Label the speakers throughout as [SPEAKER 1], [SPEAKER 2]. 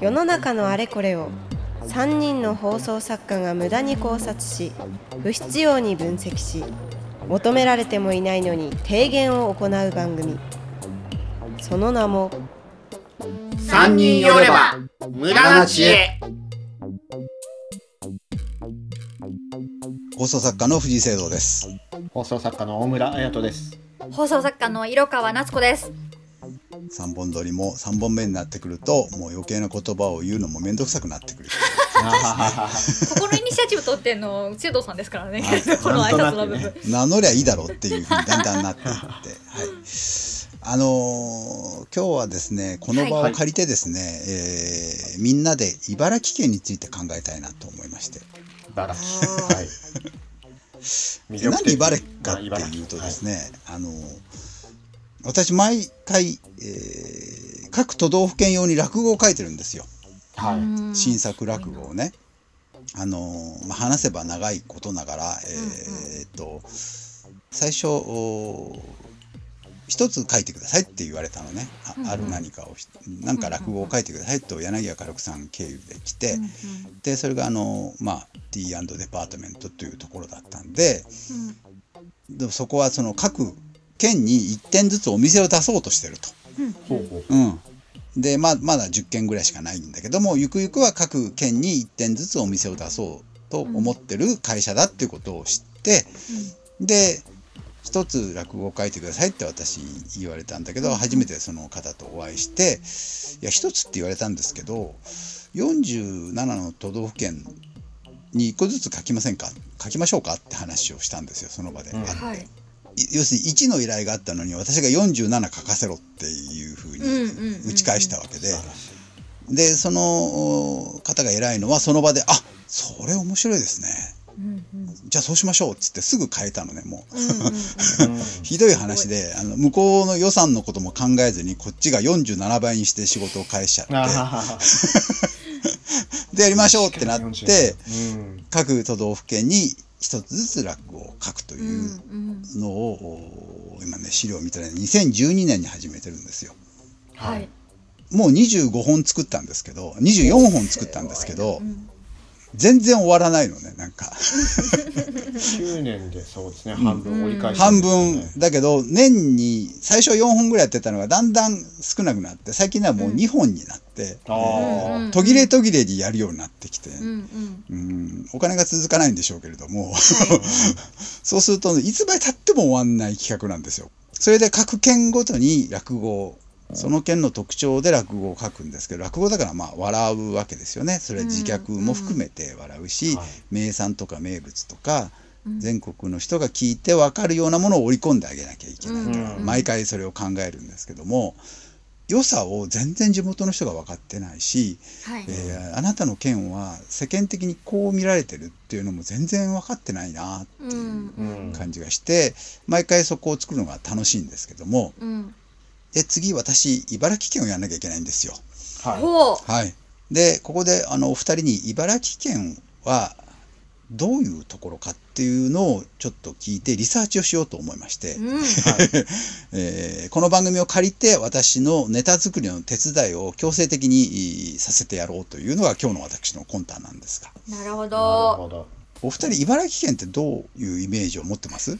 [SPEAKER 1] 世の中のあれこれを3人の放送作家が無駄に考察し不必要に分析し求められてもいないのに提言を行う番組その名も
[SPEAKER 2] 三人寄れば無駄な知恵
[SPEAKER 3] 放送作家の藤井聖堂です。
[SPEAKER 4] 放送作家の大村彩人です。
[SPEAKER 5] 放送作家の色川夏子です。
[SPEAKER 3] 三本撮りも三本目になってくると、もう余計な言葉を言うのもめんどくさくなってくる。
[SPEAKER 5] ここのイニシアチブ取ってんの修道さんですからね
[SPEAKER 3] はい。
[SPEAKER 5] この挨拶の部分。
[SPEAKER 4] なんとなく
[SPEAKER 3] 名乗りゃいいだろうっていうふうにだんだんなっていって、はい。あのー今日はですね、この場を借りてですね、えーみんなで茨城県について考えたいなと思いまして。
[SPEAKER 4] 茨城。はい。魅
[SPEAKER 3] でなんで茨城かっていうとですね、あの私毎回、えー各都道府県用に落語を書いてるんですよ。
[SPEAKER 4] はい。はい。
[SPEAKER 3] 新作落語をね。あのまあ、話せば長いことながら、えーっと最初お一つ書いてくださいって言われたのねあ,、ある何かをひなんか落語を書いてくださいと柳家軽くさん経由で来て、でそれがあの、まあ、T& デパートメントというところだったんででもそこはその各県に1点ずつお店を出そうとしてると。
[SPEAKER 4] ほうほう。
[SPEAKER 3] うん。で、まあ、まだ10軒ぐらいしかないんだけども、ゆくゆくは各県に1店ずつお店を出そうと思ってる会社だっていうことを知って、で、一つ落語を書いてくださいって私言われたんだけど、初めてその方とお会いして、いや、一つって言われたんですけど、47の都道府県に1個ずつ書きませんか？書きましょうか？って話をしたんですよ、その場で。
[SPEAKER 4] うん
[SPEAKER 3] 会って
[SPEAKER 5] はい。
[SPEAKER 3] い要するに1の依頼があったのに私が47書かせろっていうふうに打ち返したわけで、でそのお方が偉いのはその場で「あそれ面白いですね。
[SPEAKER 5] うんうん。
[SPEAKER 3] じゃあそうしましょう」っつってすぐ変えたのねもう。
[SPEAKER 5] うんうん
[SPEAKER 4] うん
[SPEAKER 3] ひどい話であの向こうの予算のことも考えずにこっちが47倍にして仕事を返しちゃ
[SPEAKER 4] あ
[SPEAKER 3] って でやりましょうってなって
[SPEAKER 4] うん。
[SPEAKER 3] 各都道府県に一つずつ落語を書くと
[SPEAKER 5] う
[SPEAKER 3] いうのをお今ね資料を見たら2012年に始めてるんですよ。
[SPEAKER 5] はい。
[SPEAKER 3] もう25本作ったんですけど、24本作ったんですけど
[SPEAKER 5] う、ん
[SPEAKER 3] 全然終わらないのね、なんか。
[SPEAKER 4] 9年でそうですね、半分折り返し、
[SPEAKER 3] 半分。だけど、年に、最初4本ぐらいやってたのがだんだん少なくなって、最近はもう2本になって、
[SPEAKER 4] あ
[SPEAKER 5] うん
[SPEAKER 4] あ。
[SPEAKER 3] 途切れ途切れにやるようになってきて、
[SPEAKER 5] うんうん。
[SPEAKER 3] うん、お金が続かないんでしょうけれども、そうすると、いつまで経っても終わんない企画なんですよ。それで各県ごとに落語を、その県の特徴で落語を書くんですけど、落語だからまあ笑うわけですよね。それは自虐も含めて笑うし、
[SPEAKER 4] はい
[SPEAKER 3] 名産とか名物とか、
[SPEAKER 5] うん
[SPEAKER 3] 全国の人が聞いて分かるようなものを織り込んであげなきゃいけないから、
[SPEAKER 4] うん
[SPEAKER 3] 毎回それを考えるんですけども、良さを全然地元の人が分かってないし、
[SPEAKER 5] はい。
[SPEAKER 3] えーあなたの県は世間的にこう見られてるっていうのも全然分かってないなって
[SPEAKER 5] う
[SPEAKER 3] いう感じがして毎回そこを作るのが楽しいんですけども
[SPEAKER 5] うん。
[SPEAKER 3] で次私茨城県をやんなきゃいけないんですよ。
[SPEAKER 4] はい。
[SPEAKER 5] ほう。
[SPEAKER 3] はい、でここであのお二人に茨城県はどういうところかっていうのをちょっと聞いてリサーチをしようと思いまして、
[SPEAKER 5] うん。
[SPEAKER 3] えーこの番組を借りて私のネタ作りの手伝いを強制的にいさせてやろうというのが今日の私の魂胆なんですが
[SPEAKER 5] なるほ
[SPEAKER 4] なる
[SPEAKER 5] ど。
[SPEAKER 4] ほど。
[SPEAKER 3] お二人茨城県ってどういうイメージを持ってます？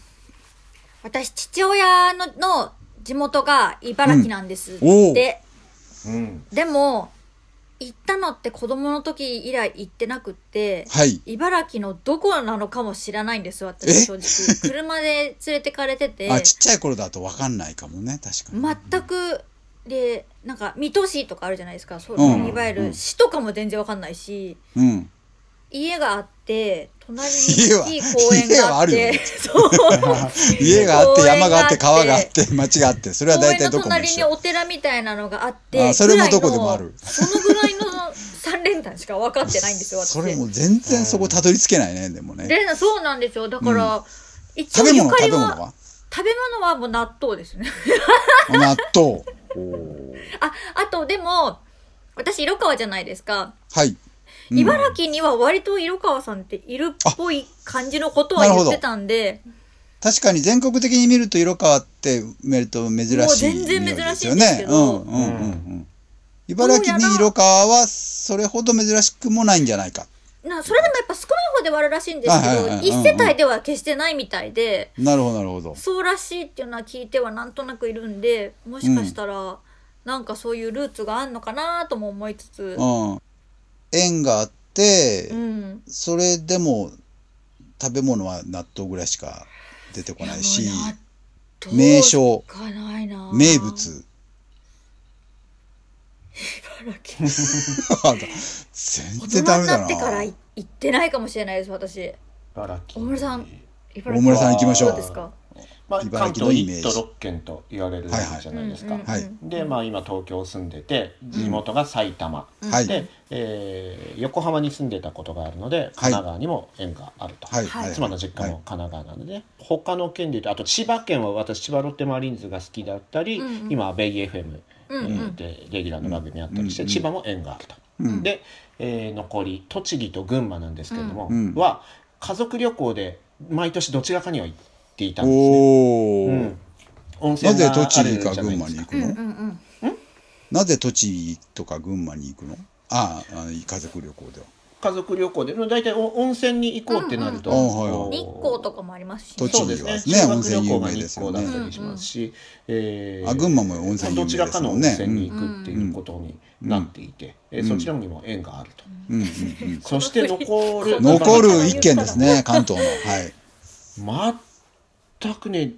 [SPEAKER 5] 私父親のの地元が茨城なんです。
[SPEAKER 3] うん。おう。
[SPEAKER 4] ん。
[SPEAKER 5] でも行ったのって子供の時以来行ってなくって。
[SPEAKER 3] はい。
[SPEAKER 5] 茨城のどこなのかも知らないんです私
[SPEAKER 3] え？
[SPEAKER 5] 正直。車で連れてかれてて。
[SPEAKER 3] あちっちゃい頃だと分かんないかもね確かに、
[SPEAKER 5] 全くでなんか水戸市とかあるじゃないですか。そう、
[SPEAKER 3] うん。
[SPEAKER 5] いわゆる市とかも全然わかんないし。
[SPEAKER 3] うん、
[SPEAKER 5] 家があって隣に大きい公園があってそう。
[SPEAKER 3] 家があって山があって川があって町があってそれは大体どこも一緒。
[SPEAKER 5] にお寺みたいなのがあって
[SPEAKER 3] あそれもどこでもある。
[SPEAKER 5] そのぐらいの三連単しか分かってないんですよ私
[SPEAKER 3] それも全然そこたどり着けないねでもね。
[SPEAKER 5] でそうなんですよ。だから、一
[SPEAKER 3] 食べ物
[SPEAKER 5] は
[SPEAKER 3] 食べ物は？
[SPEAKER 5] 食べ物はもう納豆ですね。
[SPEAKER 3] 納豆。
[SPEAKER 5] あ、あとでも、私色川じゃないですか。
[SPEAKER 3] はい、うん
[SPEAKER 5] 茨城には割と色川さんっているっぽい感じのことは言ってたんで、
[SPEAKER 3] 確かに全国的に見ると色川って見ると珍しい
[SPEAKER 5] もう全然珍しいんです
[SPEAKER 3] うんうんうんうん。茨城に色川はそれほど珍しくもないんじゃないか。
[SPEAKER 5] なそれでもやっぱ少ない方ではあるらしいんですけ
[SPEAKER 3] はいはいはい。
[SPEAKER 5] ど一世帯では決してないみたいで。
[SPEAKER 3] なるほど、なるほど。
[SPEAKER 5] そうらしいっていうのは聞いてはなんとなくいるんでもしかしたらなんかそういうルーツがあんのかなとも思いつつ。
[SPEAKER 3] うん。縁があって、
[SPEAKER 5] うん。
[SPEAKER 3] それでも食べ物は納豆ぐらいしか出てこないし、名称。名物。
[SPEAKER 5] 茨城。
[SPEAKER 3] 全
[SPEAKER 5] 大
[SPEAKER 3] 然ダメだな。
[SPEAKER 5] 人になって。からい行ってないかもしれないです私。
[SPEAKER 4] 茨城。
[SPEAKER 5] 大村さん茨
[SPEAKER 3] 大村さん行きましょう。
[SPEAKER 5] どうですか？
[SPEAKER 4] まあ、
[SPEAKER 3] 茨
[SPEAKER 4] 関東
[SPEAKER 3] 城のイメージ。
[SPEAKER 4] 1都6県と言われるじゃないですか、
[SPEAKER 5] うんうん。
[SPEAKER 3] はい
[SPEAKER 4] でまあ今東京住んでて地元が埼玉、
[SPEAKER 3] はい。
[SPEAKER 4] で、えー横浜に住んでたことがあるので神奈川にも縁があると、
[SPEAKER 3] はい。
[SPEAKER 5] はい。
[SPEAKER 4] 妻の実家も神奈川なので、他の県でいうとあと千葉県は私千葉ロッテマリーンズが好きだったり、
[SPEAKER 5] うんうん。
[SPEAKER 4] 今はベイ FM
[SPEAKER 5] うんうん。
[SPEAKER 4] でレギュラーの番組あったりして、
[SPEAKER 3] うん
[SPEAKER 4] 千葉も縁があると、
[SPEAKER 3] うん。
[SPEAKER 4] で、えー残り栃木と群馬なんですけれども、
[SPEAKER 3] うん。
[SPEAKER 4] は家族旅行で毎年どちらかには行っていたんですね。
[SPEAKER 3] なぜ栃木か群馬に行くの、
[SPEAKER 5] うんうん
[SPEAKER 3] なぜ栃木とか群馬に行くの？ああ、家族旅行では。
[SPEAKER 4] 家族旅行で。大体お温泉に行こうってなると、
[SPEAKER 3] うんうん。はいはい。
[SPEAKER 5] 日光とかもありますしね。
[SPEAKER 3] 栃木
[SPEAKER 4] そうですね。
[SPEAKER 3] はね
[SPEAKER 4] 修学
[SPEAKER 3] 温泉有
[SPEAKER 4] 旅行が日
[SPEAKER 3] 名ですよね。
[SPEAKER 4] 光だったりしますし、えー
[SPEAKER 3] あ群馬も温泉有名
[SPEAKER 4] どちらかの温泉に行くっていうことになっていて、えーそちらにも縁があると。
[SPEAKER 3] うんうんうん。
[SPEAKER 4] そして残る
[SPEAKER 3] 残る一軒ですね、関東の。はい。
[SPEAKER 4] 全くね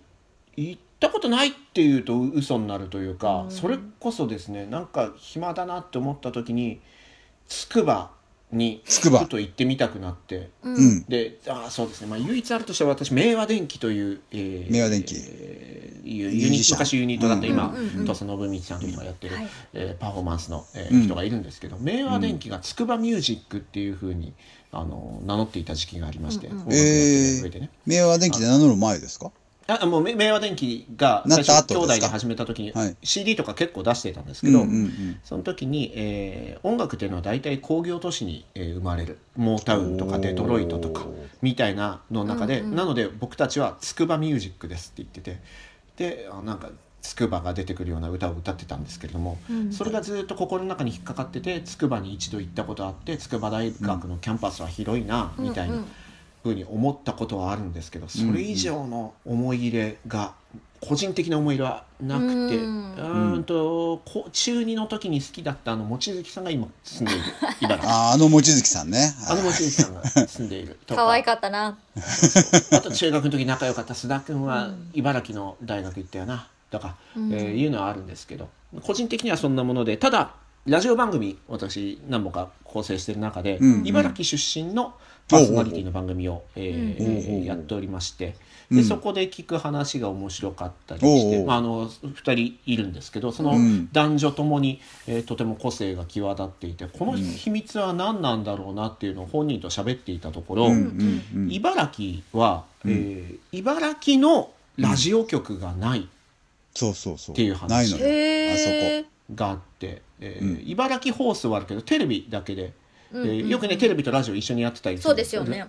[SPEAKER 4] 行ったことないっていうと嘘になるというか、
[SPEAKER 5] うん。
[SPEAKER 4] それこそですねなんか暇だなって思った時に筑波に
[SPEAKER 3] 筑波。
[SPEAKER 4] ふと行ってみたくなって。
[SPEAKER 5] う
[SPEAKER 3] うん。ん。
[SPEAKER 4] であーそうですね、まあ、唯一あるとしては私明和電機という、えー
[SPEAKER 3] 明和電機。
[SPEAKER 4] えーいうユ
[SPEAKER 3] ミュージシャン。
[SPEAKER 4] ニ昔ユニットだった今、
[SPEAKER 5] うんうんうん
[SPEAKER 4] 土佐信道さんという人がやってる、
[SPEAKER 5] はい。
[SPEAKER 4] えーパフォーマンスの、えー
[SPEAKER 3] うん
[SPEAKER 4] 人がいるんですけど明和電機が筑波ミュージックっていうふうにあの名乗っていた時期がありまして、
[SPEAKER 5] うんうん。
[SPEAKER 4] 音楽やってる上でね、
[SPEAKER 3] 明和電機で名乗る前ですか？
[SPEAKER 4] あもうめ明和電機が最初兄弟で始めた時に
[SPEAKER 3] はい。
[SPEAKER 4] CD とか結構出してたんですけど。その時に、えー音楽っていうのは大体工業都市に、えー生まれるモータウンとかデトロイトとかみたいなの中で、
[SPEAKER 5] うんうん。
[SPEAKER 4] なので僕たちは筑波ミュージックですって言っててであなんか筑波が出てくるような歌を歌ってたんですけれども、
[SPEAKER 5] うん。
[SPEAKER 4] それがずっと心の中に引っかかってて筑波に一度行ったことあって筑波大学のキャンパスは広いな、みたいな。
[SPEAKER 5] うんうん
[SPEAKER 4] ふうに思ったことはあるんですけどそれ以上の思い入れが個人的な思い入れはなくてう
[SPEAKER 5] うん
[SPEAKER 4] ーんとこ中2の時に好きだったあの望月さんが今住んでいる 茨城。
[SPEAKER 3] ああ、あの望月さんね。
[SPEAKER 4] あの望月さんが住んでいる。とか。
[SPEAKER 5] 可愛かったな。
[SPEAKER 4] あと中学の時仲良かった須田君は茨城の大学行ったよな。とか、
[SPEAKER 5] うん。
[SPEAKER 4] えーいうのはあるんですけど個人的にはそんなものでただラジオ番組私何本か構成してる中で、
[SPEAKER 3] うんうん。
[SPEAKER 4] 茨城出身のパーソナリティの番組を、えーやっておりまして。
[SPEAKER 3] うん。
[SPEAKER 4] でそこで聞く話が面白かったりして、あ、あの2人いるんですけどその
[SPEAKER 3] うん。
[SPEAKER 4] 男女ともに、えーとても個性が際立っていてこの秘密は何なんだろうなっていうのを本人と喋っていたところ。茨城は、えー茨城のラジオ局がない
[SPEAKER 3] そうそうそう。
[SPEAKER 4] っていう話があって、えー
[SPEAKER 3] うん。
[SPEAKER 4] 茨城放送はあるけどテレビだけで、
[SPEAKER 5] うん。うん。
[SPEAKER 4] えーよくねテレビとラジオ一緒にやってたり
[SPEAKER 5] そうですよね。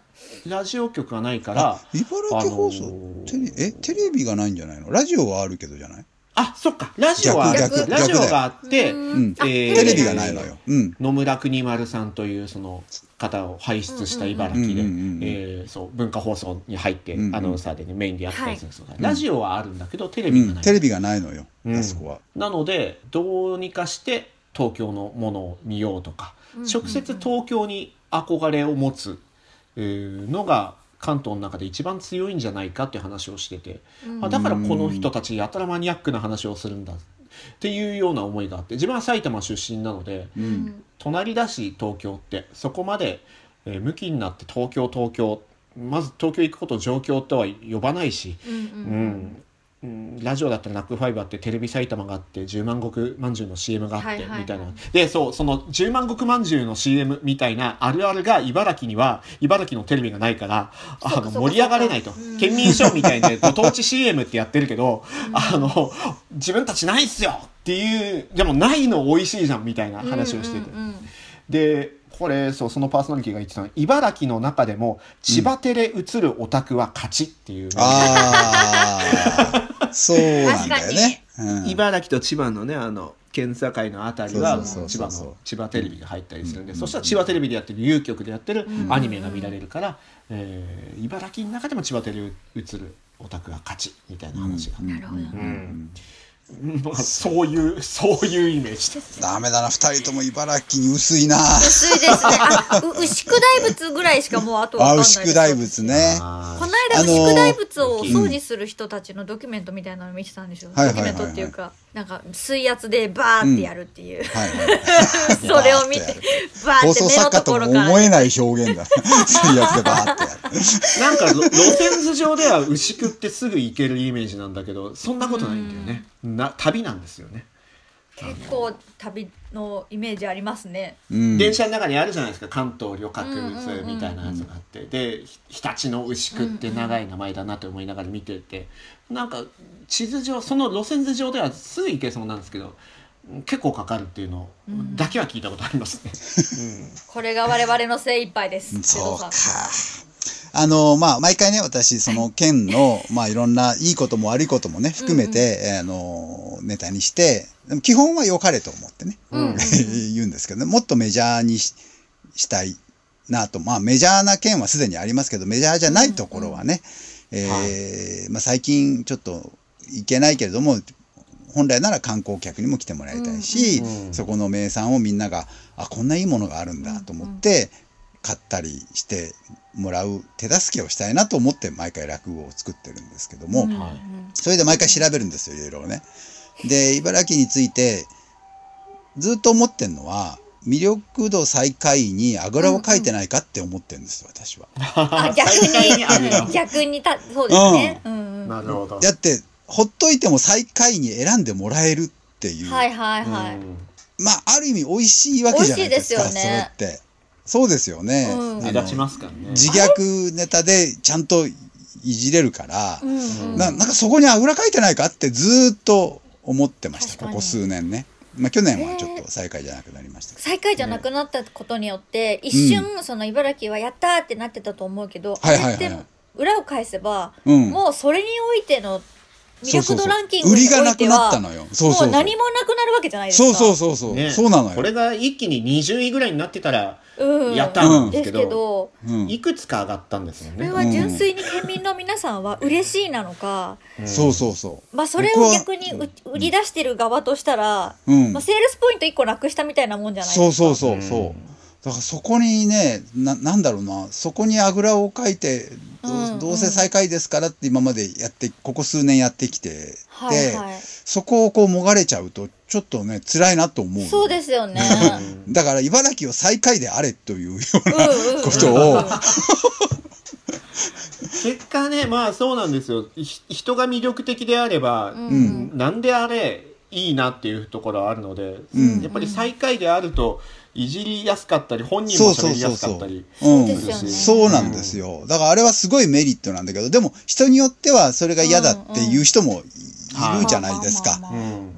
[SPEAKER 4] ラジオ局がないから
[SPEAKER 3] 茨城放送、
[SPEAKER 4] あのー
[SPEAKER 3] テレえテレビがないんじゃないの？ラジオはあるけどじゃない？
[SPEAKER 4] あそっか。ラジオはラジオがあって。えー
[SPEAKER 3] テレビがないのよ。うん。
[SPEAKER 4] 野村国丸さんというその方を輩出した茨城で、えーそう文化放送に入って、アナウンサーでねメインでやってたりするんですよ、
[SPEAKER 3] い。
[SPEAKER 4] ラジオはあるんだけどテレビ
[SPEAKER 3] うん、
[SPEAKER 4] がない、
[SPEAKER 3] テレビがないのよ、
[SPEAKER 4] うん
[SPEAKER 3] あそこは。
[SPEAKER 4] なのでどうにかして東京のものを見ようとか、直接東京に憧れを持つ、えーのが関東の中で一番強いんじゃないかっていう話をしてて、あだからこの人たちやたらマニアックな話をするんだっていうような思いがあって自分は埼玉出身なので、
[SPEAKER 3] うん。
[SPEAKER 4] 隣だし東京ってそこまで、えー、向きになって東京東京まず東京行くことを状況とは呼ばないし、
[SPEAKER 5] うんうん。
[SPEAKER 4] うんうんラジオだったらナックファイブあってテレビ埼玉があって十万石まんじゅうの CM があって、みたいな。でそうその十万石まんじゅうの CM みたいなあるあるが茨城には茨城のテレビがないからあの盛り上がれないと。
[SPEAKER 5] うん。
[SPEAKER 4] 県民賞みたいで ご当地 CM ってやってるけど、あの自分たちないっすよっていうでもないの美味しいじゃんみたいな話をしてて。
[SPEAKER 5] うんうんうん。
[SPEAKER 4] でこれそうそのパーソナリティが言ってたのは茨城の中でも千葉テレ映るオタクは勝ちっていう、
[SPEAKER 3] ああ、そうなんだよね。うん、
[SPEAKER 4] 茨城と千葉のねあの県境のあたりは千葉の千葉テレビが入ったりするんで、
[SPEAKER 3] うん。
[SPEAKER 4] そしたら千葉テレビでやってる U 局でやってる
[SPEAKER 5] うん
[SPEAKER 4] アニメが見られるから、えー茨城の中でも千葉テレビ映るオタクが勝ちみたいな話が、
[SPEAKER 5] なるほど。
[SPEAKER 4] うん。まあ、そういうそういうイメージ。です。
[SPEAKER 3] ダメだな。二人とも茨城に薄いな。
[SPEAKER 5] 薄いですね。あう牛久大仏ぐらいしかもうあとわか
[SPEAKER 3] あ
[SPEAKER 5] んないです。
[SPEAKER 3] 牛久大仏ね。
[SPEAKER 5] この間
[SPEAKER 3] あのー
[SPEAKER 5] 牛久大仏をお掃除する人たちのドキュメントみたいなの見てたんですよ、
[SPEAKER 3] はいはいはいはい。
[SPEAKER 5] ドキュメントっていうかなんか水圧でバーってやるっていう、
[SPEAKER 3] はいはい
[SPEAKER 5] それを見てバー
[SPEAKER 3] 放
[SPEAKER 5] って目の
[SPEAKER 3] 送作家と
[SPEAKER 5] ところから。
[SPEAKER 3] も思えない表現だ。水圧でバーってやる。
[SPEAKER 4] なんかろ路線図上では牛久ってすぐ行けるイメージなんだけどそんなことないんだよね。な旅なんですよね。
[SPEAKER 5] 結構旅のイメージありますね。
[SPEAKER 3] うん。
[SPEAKER 4] 電車の中にあるじゃないですか。関東旅客
[SPEAKER 5] うんうんうん
[SPEAKER 4] みたいなやつがあって。でひ日立の牛久って長い名前だなと思いながら見てて。なんか地図上その路線図上ではすぐ行けそうなんですけど結構かかるっていうのだけは聞いたことありますね。
[SPEAKER 5] これが我々の精一杯です。
[SPEAKER 3] そうか。あの、まあ、毎回ね、私、その県の、まあ、いろんないいことも悪いこともね、含めて、えーあの、ネタにして、でも基本は良かれと思ってね、
[SPEAKER 5] うんうん
[SPEAKER 3] 言うんですけどね、もっとメジャーにししたいなと、まあ、メジャーな県はすでにありますけど、メジャーじゃないところはね、えーまあ、最近ちょっと行けないけれども、本来なら観光客にも来てもらいたいし、
[SPEAKER 4] うん。
[SPEAKER 3] そこの名産をみんなが、あ、こんないいものがあるんだと思って、買ったりしてもらう手助けをしたいなと思って毎回落語を作ってるんですけども、
[SPEAKER 5] うん。
[SPEAKER 4] はい。
[SPEAKER 3] それで毎回調べるんですよ、いろいろね。で、茨城についてずっと思ってるのは、魅力度最下位にあぐらをかいてないかって思ってるんですよ、私は。
[SPEAKER 5] あ逆
[SPEAKER 4] 最下位にあるよ
[SPEAKER 5] に逆にたそうですね、うん。うん
[SPEAKER 4] なるほど。
[SPEAKER 3] だって、ほっといても最下位に選んでもらえるっていう、
[SPEAKER 5] はいはいはい、
[SPEAKER 4] うん。
[SPEAKER 3] まあ、ある意味美味しいわけじゃないですか、
[SPEAKER 5] 美味しいですよね。
[SPEAKER 3] それって。そうですよね。
[SPEAKER 5] うん
[SPEAKER 4] 目立ちますからね。
[SPEAKER 3] 自虐ネタでちゃんといじれるから、
[SPEAKER 5] うんうん
[SPEAKER 3] ななんかそこにあぐらかいてないかってずーっと思ってました、ここ数年ね。まあ去年はちょっと最下位じゃなくなりましたけど。
[SPEAKER 5] 最下位じゃなくなったことによって、一瞬その茨城はやったーってなってたと思うけど、
[SPEAKER 3] はいはいはい
[SPEAKER 5] あれって裏を返せば、
[SPEAKER 3] うん
[SPEAKER 5] もうそれにおいての魅力度ランキング
[SPEAKER 3] 売りがなくなったのよ。そうそうそう。
[SPEAKER 5] もう何もなくなるわけじゃないですか
[SPEAKER 3] そうそうそうそう、
[SPEAKER 4] ね
[SPEAKER 3] そうなのよ。
[SPEAKER 4] これが一気に20位ぐらいになってたら
[SPEAKER 5] うん
[SPEAKER 4] やったんで
[SPEAKER 5] ですす
[SPEAKER 4] けど、いくつか上がったんですよね。
[SPEAKER 5] これは純粋に県民の皆さんは嬉しいなのか、
[SPEAKER 4] うん。
[SPEAKER 3] そうそうそ
[SPEAKER 5] まあそれを逆にう売り出してる側としたら、
[SPEAKER 3] う。うん。
[SPEAKER 5] まあ、セールスポイント1個なくしたみたいなもんじゃないですか。
[SPEAKER 3] そうそうそうそう。
[SPEAKER 4] うん。
[SPEAKER 3] だからそこにねな、なんだろうな、そこにあぐらをかいて、どどうせ最下位ですからって今までやって、ここ数年やってきて、
[SPEAKER 5] はいはい。
[SPEAKER 3] そこをこうもがれちゃうと、ちょっとね、辛いなと思う。
[SPEAKER 5] そうですよね。
[SPEAKER 3] だから茨城を最下位であれというよう
[SPEAKER 5] うん
[SPEAKER 3] なことを、
[SPEAKER 4] 結果ねまあそうなんですよ。ひ人が魅力的であれば、
[SPEAKER 5] うん。
[SPEAKER 4] なんであれいいなっていうところはあるので、
[SPEAKER 3] うん。
[SPEAKER 4] やっぱり最下位であるといじりやすかったり本人も喋りやすかったり
[SPEAKER 3] うん。
[SPEAKER 5] そうですよね
[SPEAKER 3] そうなんですよ。だからあれはすごいメリットなんだけど、でも人によってはそれが嫌だっていう人もいいるじゃないですか。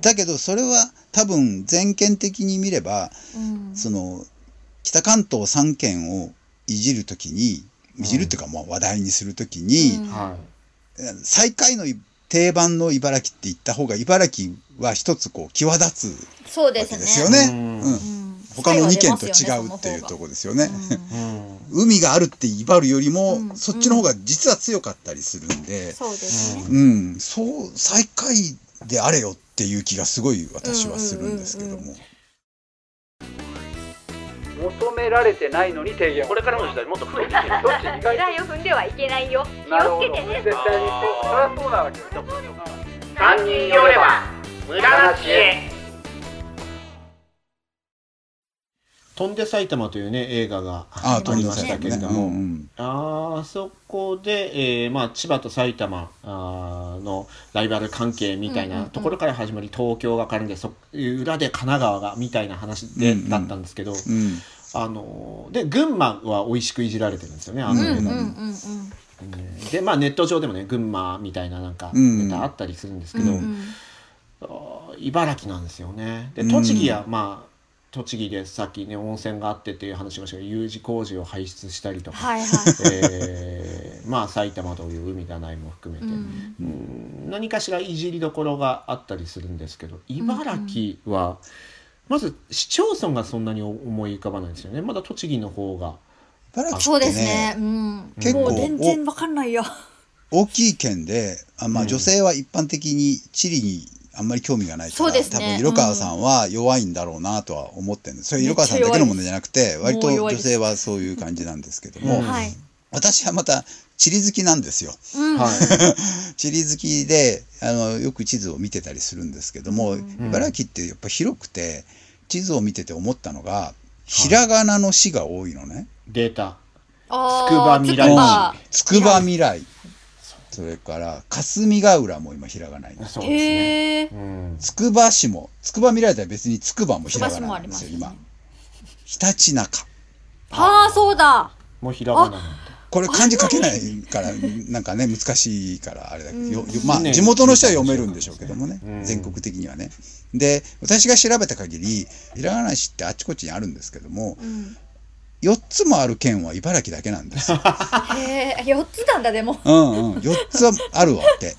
[SPEAKER 3] だけどそれは多分全県的に見れば、
[SPEAKER 5] うん。
[SPEAKER 3] その北関東3県をいじるときに、いじるっていうかまあ話題にするときに、
[SPEAKER 5] うん。
[SPEAKER 4] は
[SPEAKER 3] 最下位の定番の茨城って言った方が茨城は一つこう際立つ
[SPEAKER 5] そうですね。
[SPEAKER 3] わけですよね。
[SPEAKER 4] うん
[SPEAKER 3] うん。
[SPEAKER 5] うん
[SPEAKER 3] 他の2県と違うっていうところですよね。
[SPEAKER 4] うん。
[SPEAKER 3] 海があるって威張るよりも、
[SPEAKER 5] うん。
[SPEAKER 3] そっちの方が実は強かったりするんで、
[SPEAKER 5] そうですね。
[SPEAKER 3] うん、そう、最下位であれよっていう気がすごい私はするんですけども。
[SPEAKER 6] 求められてないのに提言。を
[SPEAKER 2] これからの時代もっと太いっていける。
[SPEAKER 6] どっち意外と
[SPEAKER 5] を踏んではいけないよ。気
[SPEAKER 6] なるほど。
[SPEAKER 5] をつけてね。
[SPEAKER 6] 絶対にそりゃそうなわけ。よ
[SPEAKER 2] 三人寄れば無駄な知恵
[SPEAKER 4] 飛んで埼玉というね映画が
[SPEAKER 3] ああ、
[SPEAKER 4] ありましたけれども、
[SPEAKER 3] うんうん。
[SPEAKER 4] あーそこで、えーまあ、千葉と埼玉あーのライバル関係みたいなところから始まり、東京が絡んでそ裏で神奈川がみたいな話で、
[SPEAKER 3] うんうん
[SPEAKER 4] だったんですけど、
[SPEAKER 3] うん。
[SPEAKER 4] あのーで群馬は美味しくいじられてるんですよねあの映画で、
[SPEAKER 5] うんうん。うんうん
[SPEAKER 4] うん。でまあネット上でもね群馬みたいななんか
[SPEAKER 3] うん。
[SPEAKER 4] ネタあったりするんですけど、
[SPEAKER 3] うん
[SPEAKER 5] うん。
[SPEAKER 4] 茨城なんですよね。で
[SPEAKER 3] うん。
[SPEAKER 4] 栃木はまあ栃木でさっきね温泉があってっていう話しましたけど U 字工事を排出したりとか、
[SPEAKER 5] はいはい。
[SPEAKER 4] えーまあ埼玉という海がないも含めて、
[SPEAKER 5] うん。
[SPEAKER 4] うん。何かしらいじりどころがあったりするんですけど茨城は、まず市町村がそんなに思い浮かばないですよね。まだ栃木の方が
[SPEAKER 3] 茨城って
[SPEAKER 5] そうですね。
[SPEAKER 3] ね、
[SPEAKER 5] うん、
[SPEAKER 3] 結構
[SPEAKER 5] もう全然わかんないよ。
[SPEAKER 3] 大きい県で、あまあ、
[SPEAKER 4] うん。
[SPEAKER 3] 女性は一般的に地理にあんまり興味がないから、
[SPEAKER 5] そうですね。
[SPEAKER 3] 多分色川さんは弱いんだろうなとは思ってるんです。それ色川さんだけの問題じゃなくて、割と女性はそういう感じなんですけども、
[SPEAKER 4] うん。
[SPEAKER 5] はい、
[SPEAKER 3] 私はまた地理好きなんですよ。
[SPEAKER 5] うん。
[SPEAKER 4] はい。
[SPEAKER 3] 地理好きであのよく地図を見てたりするんですけども、茨城ってやっぱ広くて地図を見てて思ったのがひらがなの市が多いのね。
[SPEAKER 4] データ。
[SPEAKER 5] あー
[SPEAKER 4] つくば未来。
[SPEAKER 5] つくば
[SPEAKER 3] つくば未来それから霞ヶ浦も今ひらがないんです
[SPEAKER 4] そうですね、
[SPEAKER 5] へえ
[SPEAKER 4] うん、
[SPEAKER 3] つくば市もつくば未来とは別につくばもひらがななんですよ今
[SPEAKER 5] つくば市もあり
[SPEAKER 3] ひたちなか。
[SPEAKER 5] はあそうだ。
[SPEAKER 4] もうひらがな
[SPEAKER 3] これ漢字書けないからなんかね難しいからあれだけど、まあ
[SPEAKER 4] ね
[SPEAKER 3] 地元の人は読めるんでしょうけどもね、
[SPEAKER 4] うん。
[SPEAKER 3] 全国的にはね。で私が調べた限りひらがな市ってあっちこっちにあるんですけども
[SPEAKER 5] うん
[SPEAKER 3] 4つもある県は茨城だけなんですよ。
[SPEAKER 5] へえ4つなんだでも。
[SPEAKER 3] うんうん4つはあるわけ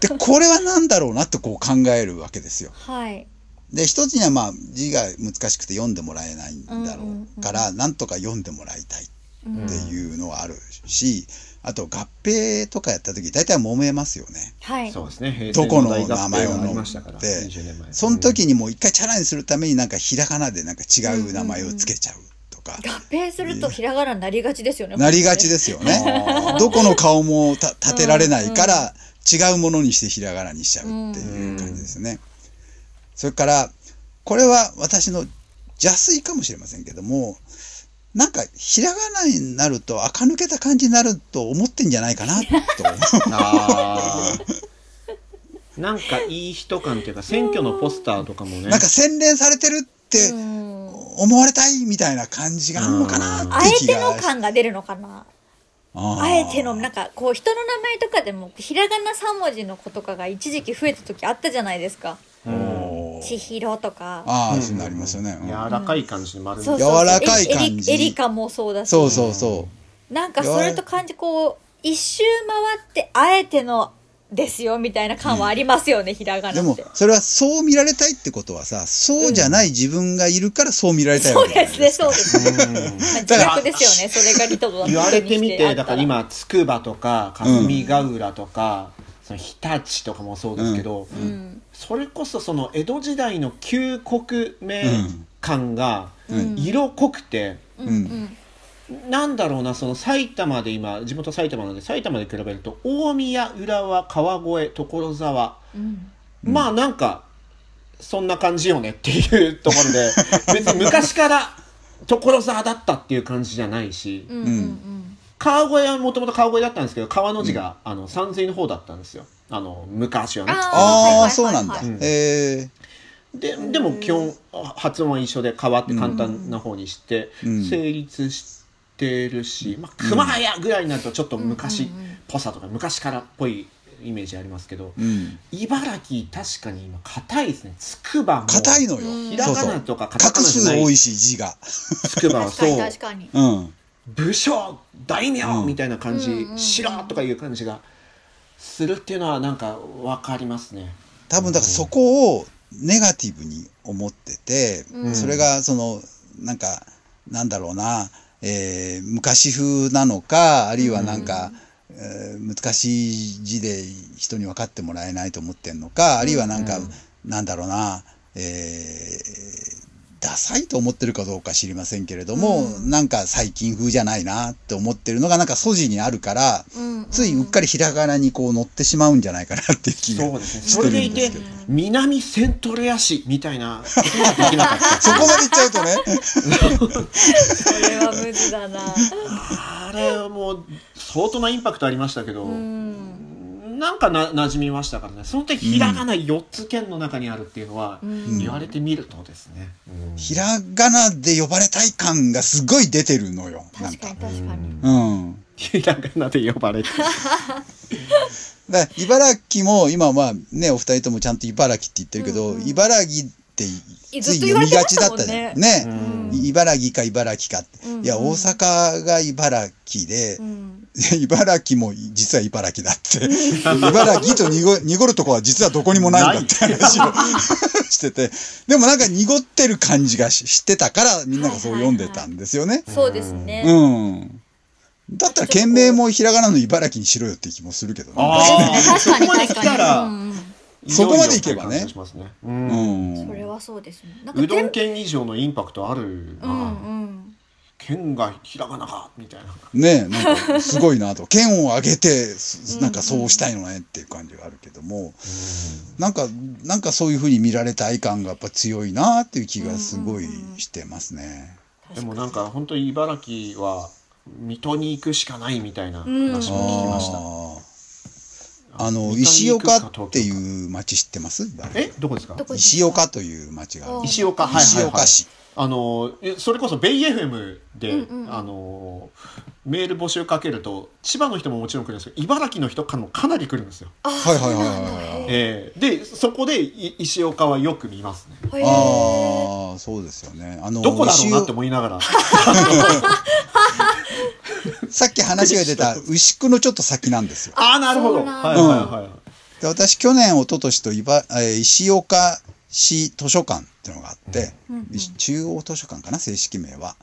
[SPEAKER 3] で これは何だろうなってこう考えるわけですよ。
[SPEAKER 5] はい。
[SPEAKER 3] で一つにはまあ字が難しくて読んでもらえないんだろ
[SPEAKER 5] う
[SPEAKER 3] から、なんとか読んでもらいたい
[SPEAKER 5] うん
[SPEAKER 3] っていうのはあるし、あと合併とかやった時大体揉めますよね。
[SPEAKER 5] はい。
[SPEAKER 4] そうですね。平
[SPEAKER 3] どこの名前を
[SPEAKER 4] がありましたから。
[SPEAKER 3] で
[SPEAKER 4] 20年前
[SPEAKER 3] その時にもう一回チャラにするためになんかひらがなでなんか違う名前をつけちゃう。とか、
[SPEAKER 5] 合併するとひらがなになりがちですよね
[SPEAKER 3] なりがちですよね。どこの顔もた立てられないから違うものにしてひらがなにしちゃうっていう感じですね。それからこれは私の邪推かもしれませんけどもなんかひらがなになると垢抜けた感じになると思ってんじゃないかなと。
[SPEAKER 4] なんかいい人感っていうか選挙のポスターとかもね。
[SPEAKER 3] なんか洗練されてるって
[SPEAKER 5] うん
[SPEAKER 3] 思われたいみたいな感じがあるのかな
[SPEAKER 5] あ
[SPEAKER 3] って
[SPEAKER 5] えての感が出るのかな。
[SPEAKER 3] あ
[SPEAKER 5] えてのなんかこう人の名前とかでもひらがな3文字の子とかが一時期増えた時あったじゃないですか。千尋とか。
[SPEAKER 3] ああそうなりますよね、うん。
[SPEAKER 4] 柔らかい感じの丸み
[SPEAKER 5] そうそうそう。
[SPEAKER 3] 柔らかい感じ。
[SPEAKER 5] エリエリカもそうだし。
[SPEAKER 3] そうそうそう。
[SPEAKER 5] なんかそれと感じこう一周回ってあえてのですよみたいな感はありますよね、ひらが
[SPEAKER 3] で
[SPEAKER 5] なって。
[SPEAKER 3] もそれはそう見られたいってことはさそうじゃない自分がいるからそう見られたい
[SPEAKER 5] そう
[SPEAKER 3] わけじゃ
[SPEAKER 5] です
[SPEAKER 3] ないですか
[SPEAKER 5] ねそうですね、まあ、自
[SPEAKER 3] だから
[SPEAKER 5] 覚ですよねそれがリト
[SPEAKER 4] 言われてみてだから今筑波とか霞ヶ浦とか、その日立とかもそうですけど、
[SPEAKER 5] うん。
[SPEAKER 4] それこそその江戸時代の旧国名感が
[SPEAKER 5] ん。
[SPEAKER 4] 色濃くて、
[SPEAKER 5] うんうん
[SPEAKER 4] なんだろうなその埼玉で今地元埼玉なんで埼玉で比べると大宮浦和川越所沢、
[SPEAKER 5] うん。
[SPEAKER 4] まあなんかそんな感じよねっていうところで 別に昔から所沢だったっていう感じじゃないし、
[SPEAKER 5] うんうんうん。
[SPEAKER 4] 川越はもともと川越だったんですけど川の字が、あの山水の方だったんですよ。あの昔はね。
[SPEAKER 5] あ
[SPEAKER 3] ああ
[SPEAKER 5] はいはいはいはい。
[SPEAKER 3] そうなんだ。
[SPEAKER 4] うん。
[SPEAKER 3] へえ
[SPEAKER 4] ででも基本発音は一緒で変わって簡単な方にして
[SPEAKER 3] うん。
[SPEAKER 4] 成立してるし、まあ、熊谷ぐらいになるとちょっと昔っぽさとか昔からっぽいイメージありますけど、
[SPEAKER 3] うん。
[SPEAKER 4] 茨城確かに今硬いですね筑波も
[SPEAKER 3] 硬いのよ。
[SPEAKER 4] ひらがなとかカタカ
[SPEAKER 3] 画
[SPEAKER 4] ナじゃない。
[SPEAKER 3] 数多いし字が。
[SPEAKER 4] 筑波は
[SPEAKER 5] 確かに
[SPEAKER 4] そう。
[SPEAKER 5] 確かに。
[SPEAKER 3] うん。
[SPEAKER 4] 武将大名
[SPEAKER 3] うん。
[SPEAKER 4] みたいな感じ、
[SPEAKER 5] うん
[SPEAKER 4] 城とかいう感じがするっていうのはなんか分かりますね。
[SPEAKER 3] 多分だからそこをネガティブに思ってて、
[SPEAKER 5] うん。
[SPEAKER 3] それがそのなんかなんだろうな、えー昔風なのかあるいはなんか、えー難しい字で人に分かってもらえないと思ってんのかあるいはなんか、
[SPEAKER 4] うん。
[SPEAKER 3] なんだろうな、えーダサいと思ってるかどうか知りませんけれども、なんか最近風じゃないなって思ってるのがなんか素地にあるから、
[SPEAKER 5] うん
[SPEAKER 3] ついうっかりひらがなにこう乗ってしまうんじゃないかなっていう気が
[SPEAKER 4] そうですそれでいて。南セントレア市みたいなことができなかった。
[SPEAKER 3] そこまで言っちゃうとね。
[SPEAKER 5] それは無理だな
[SPEAKER 4] あれはもう相当なインパクトありましたけど、
[SPEAKER 5] うん
[SPEAKER 4] なんかな馴染みましたからね。その時ひらがな4つ県の中にあるっていうのは、
[SPEAKER 5] ん
[SPEAKER 4] 言われてみるとですね。うん
[SPEAKER 3] ひらがなで呼ばれたい感がすごい出てるのよ。なん
[SPEAKER 5] 確か
[SPEAKER 3] か
[SPEAKER 5] に。確かに
[SPEAKER 3] うん。
[SPEAKER 4] ひらがなで呼ばれて。
[SPEAKER 3] だから茨城も今まあねお二人ともちゃんと茨城って言ってるけど、
[SPEAKER 5] うんうん
[SPEAKER 3] 茨城って
[SPEAKER 5] い
[SPEAKER 3] つい読みがちだったじゃん。ね。
[SPEAKER 4] うん
[SPEAKER 3] 茨城か茨城かって。
[SPEAKER 5] うん
[SPEAKER 3] いや、大阪が茨城で、
[SPEAKER 5] うん
[SPEAKER 3] 茨城も実は茨城だって。茨城と濁濁るとこは実はどこにもないんだって話を してて。でもなんか濁ってる感じがししてたからみんながそう読んでたんですよね。
[SPEAKER 5] そうですね、
[SPEAKER 3] うん。だったら県名もひらがなの茨城にしろよって気もするけどね。
[SPEAKER 4] ああ、
[SPEAKER 5] 確かに
[SPEAKER 4] そこまで
[SPEAKER 3] そこまでいけばね
[SPEAKER 4] う
[SPEAKER 3] うんん。
[SPEAKER 5] それはそうですねなんか
[SPEAKER 4] うどん
[SPEAKER 5] 店
[SPEAKER 4] 県以上のインパクトあるな、
[SPEAKER 5] うんうん
[SPEAKER 4] 県がひらがなかみたいな。
[SPEAKER 3] ねえ、なんかすごいなと。県を挙げて、すなんかそうしたいのねっていう感じがあるけども、なんか、なんかそういうふうに見られたい感がやっぱ強いなっていう気がすごいしてますね。
[SPEAKER 4] でもなんか本当に茨城は水戸に行くしかないみたいな話も
[SPEAKER 5] うん
[SPEAKER 4] 聞きました、
[SPEAKER 3] ああの、石岡っていう町知ってます？
[SPEAKER 4] えどこですか？
[SPEAKER 3] 石岡という町がある。
[SPEAKER 4] 石岡はいはいはい。
[SPEAKER 3] 石岡市。
[SPEAKER 4] あのえそれこそベイ FM で、
[SPEAKER 5] うんうんうん。
[SPEAKER 4] あのメール募集かけると千葉の人ももちろん来るんですけど茨城の人からもかなり来るんですよ、
[SPEAKER 3] はいはいはいはい。
[SPEAKER 4] えーでそこでい石岡はよく見ますね。
[SPEAKER 3] ああ、そうですよね。あの、
[SPEAKER 4] どこだろうなって思いながら。
[SPEAKER 3] さっき話が出た牛久のちょっと先なんですよ。
[SPEAKER 4] ああなるほど。はいはいはい、
[SPEAKER 3] で私去年一昨年といば、えー石岡市図書館っていうのがあって、中央図書館かな正式名は、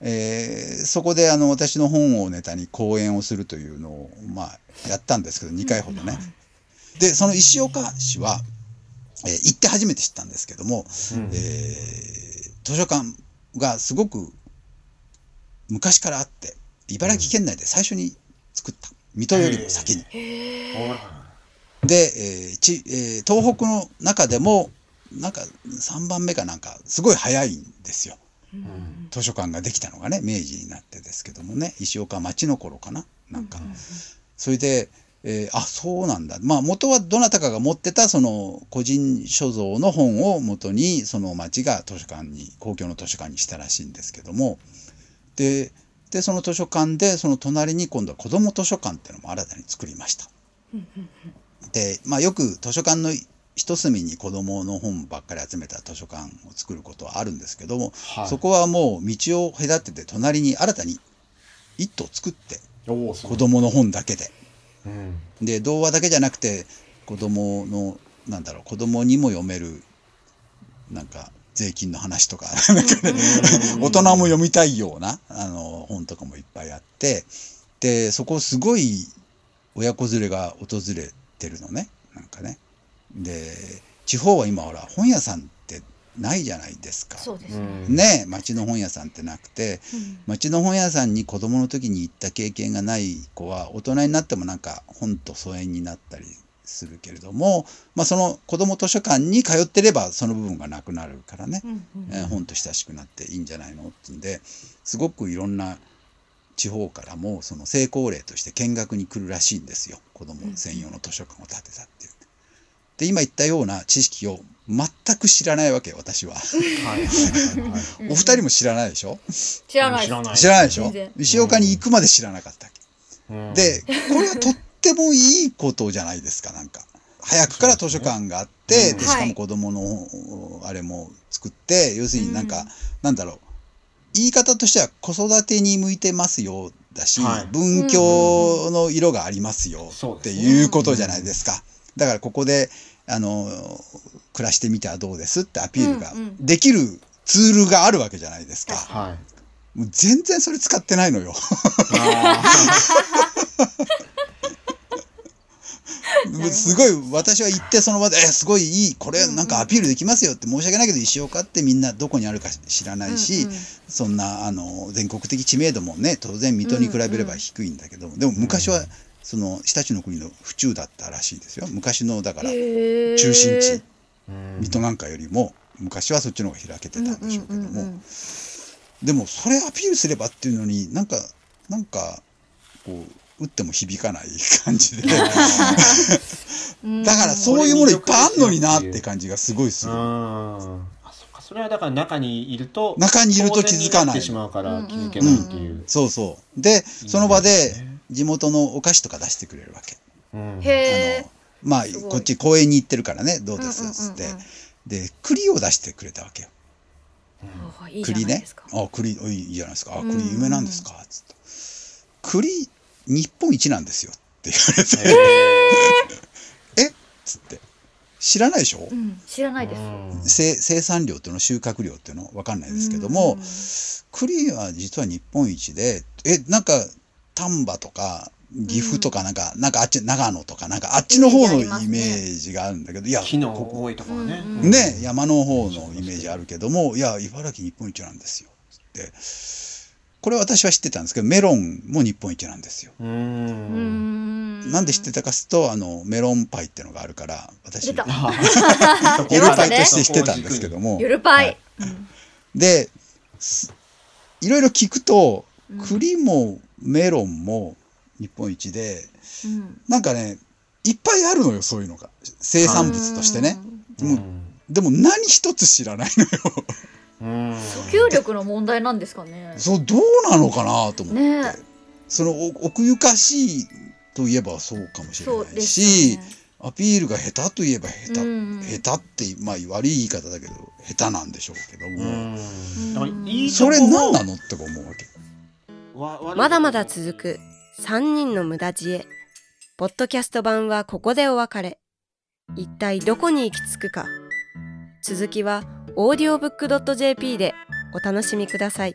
[SPEAKER 3] えーそこであの私の本をネタに講演をするというのを、まあ、やったんですけど2回ほどね。でその石岡市は、えー行って初めて知ったんですけども、
[SPEAKER 4] うん。
[SPEAKER 3] えー図書館がすごく昔からあって茨城県内で最初に作った水戸よりも先に。で、えーちえー東北の中でもなんか3番目かなんかすごい早いんですよ。図書館ができたのがね明治になってですけどもね。石岡町の頃かな。なんか、それで、えーあそうなんだ。まあ元はどなたかが持ってたその個人所蔵の本を元にその町が図書館に公共の図書館にしたらしいんですけども。ででその図書館でその隣に今度は子ども図書館っていうのも新たに作りました。で、まあ、よく図書館の一隅に子どもの本ばっかり集めた図書館を作ることはあるんですけども、
[SPEAKER 4] はい。
[SPEAKER 3] そこはもう道を隔てて隣に新たに一棟作って子どもの本だけで。
[SPEAKER 4] うん。
[SPEAKER 3] で童話だけじゃなくて子どものなんだろう子どもにも読めるなんか税金の話とか 大人も読みたいようなあの本とかもいっぱいあってでそこすごい親子連れが訪れてるのねなんかねで地方は今ほら本屋さんってないじゃないですか。
[SPEAKER 5] そうです
[SPEAKER 4] う
[SPEAKER 5] ね。
[SPEAKER 4] ん
[SPEAKER 3] ね町の本屋さんってなくて
[SPEAKER 5] うん。
[SPEAKER 3] 町の本屋さんに子供の時に行った経験がない子は大人になってもなんか本と疎遠になったりするけれども、まあ、その子供図書館に通ってればその部分がなくなるからね、
[SPEAKER 5] うんうん。
[SPEAKER 3] えー本と親しくなっていいんじゃないのってんですごくいろんな地方からもその成功例として見学に来るらしいんですよ。子供専用の図書館を建てたっていう。で今言ったような知識を全く知らないわけ私は。
[SPEAKER 4] はいはいはいはい。
[SPEAKER 3] お二人も知らないでしょ？
[SPEAKER 5] 知らない。
[SPEAKER 4] 知らない。
[SPEAKER 3] 知らないでしょ？石岡に行くまで知らなかったっけ、
[SPEAKER 4] うん。
[SPEAKER 3] でこれはとってもいいことじゃないですかなんか。早くから図書館があって、
[SPEAKER 4] うん
[SPEAKER 3] でしかも子供のあれも作って要するになんか、
[SPEAKER 5] うん。
[SPEAKER 3] なんだろう。言い方としては子育てに向いてますよだし、
[SPEAKER 4] はい。
[SPEAKER 3] 文教の色がありますよっていうことじゃないですか。だからここであの暮らしてみてはどうですってアピールが
[SPEAKER 5] うんうん。
[SPEAKER 3] できるツールがあるわけじゃないですか。
[SPEAKER 4] はい。
[SPEAKER 3] もう全然それ使ってないのよ。
[SPEAKER 4] あ
[SPEAKER 3] すごい私は行ってその場で「えすごいいいこれなんかアピールできますよ」って申し訳ないけど石岡ってみんなどこにあるか知らないし、
[SPEAKER 5] うんうん。
[SPEAKER 3] そんなあの全国的知名度もね当然水戸に比べれば低いんだけど、でも昔はその日立の国の府中だったらしいですよ。昔のだから中心地。
[SPEAKER 4] ー
[SPEAKER 3] 水戸なんかよりも昔はそっちの方が開けてたんでしょうけども、
[SPEAKER 5] うんうんうんうん。
[SPEAKER 3] でもそれアピールすればっていうのになんかなんかこう打っても響かない感じで。
[SPEAKER 5] うん。
[SPEAKER 3] だからそういうものいっぱいあんのになって感じがすごいする。
[SPEAKER 4] そっか。それはだから中にいると
[SPEAKER 3] 中にいると気づかない。
[SPEAKER 4] 当然にってしまうから気づけないっていう、
[SPEAKER 3] そうそう。で、その場
[SPEAKER 4] で
[SPEAKER 3] 地元のお菓子とか出してくれるわけ。
[SPEAKER 4] うん。
[SPEAKER 5] へ
[SPEAKER 3] あの、まあこっち公園に行ってるからね、どうです？
[SPEAKER 5] うんうんうんうん。
[SPEAKER 3] つって。で栗を出してくれたわけよ。
[SPEAKER 5] あいいじゃな
[SPEAKER 3] 栗ね
[SPEAKER 5] いですか。
[SPEAKER 3] あ栗おいいいじゃないですか。あ
[SPEAKER 5] うん。
[SPEAKER 3] 栗有名なんですか？つって。栗日本一なんですよって言われて、え？っつって。知らないでしょ、
[SPEAKER 5] うん、知らないです。
[SPEAKER 3] 生生産量っていうの収穫量っていうの分かんないですけども、栗は実は日本一でえなんか丹波とか岐阜とかなんか、なんかあっち長野とかなんかあっちの方のイ
[SPEAKER 5] イメージ
[SPEAKER 3] があるんだけど、いや
[SPEAKER 4] 木の
[SPEAKER 3] ここ
[SPEAKER 4] 多いところね。
[SPEAKER 5] うん
[SPEAKER 4] うん。
[SPEAKER 3] ね山の方のイメージあるけどもいや茨城日本一なんですよ。って。これ私は知ってたんですけどメロンも日本一なんですよ。
[SPEAKER 4] う。
[SPEAKER 5] うん。ん。
[SPEAKER 3] なんで知ってたかするとあのメロンパイってのがあるから私
[SPEAKER 5] 出た。
[SPEAKER 3] ゆるパイ
[SPEAKER 5] ね
[SPEAKER 3] として知ってたんですけども。
[SPEAKER 5] ゆるパイ。
[SPEAKER 3] はい。ですいろいろ聞くと
[SPEAKER 5] うん。
[SPEAKER 3] 栗もメロンも日本一で
[SPEAKER 5] うん
[SPEAKER 3] なんかねいっぱいあるのよそういうのが生産物としてね。もうでも何一つ知らないのよ。
[SPEAKER 4] うん。
[SPEAKER 5] 訴求力の問題なんですかね。
[SPEAKER 3] そうどうなのかなと思って、
[SPEAKER 5] ね
[SPEAKER 3] そのお奥ゆかしいといえばそうかもしれないし、
[SPEAKER 5] よね。
[SPEAKER 3] アピールが下手といえば下手、
[SPEAKER 5] うん
[SPEAKER 3] 下手ってまあ悪い言い方だけど下手なんでしょうけど
[SPEAKER 4] う
[SPEAKER 3] も、それ何なのって思うわけ。
[SPEAKER 1] まだまだ続く3人の無駄知恵。ポッドキャスト版はここでお別れ。一体どこに行き着くか。続きはオーディオブック .jp でお楽しみください。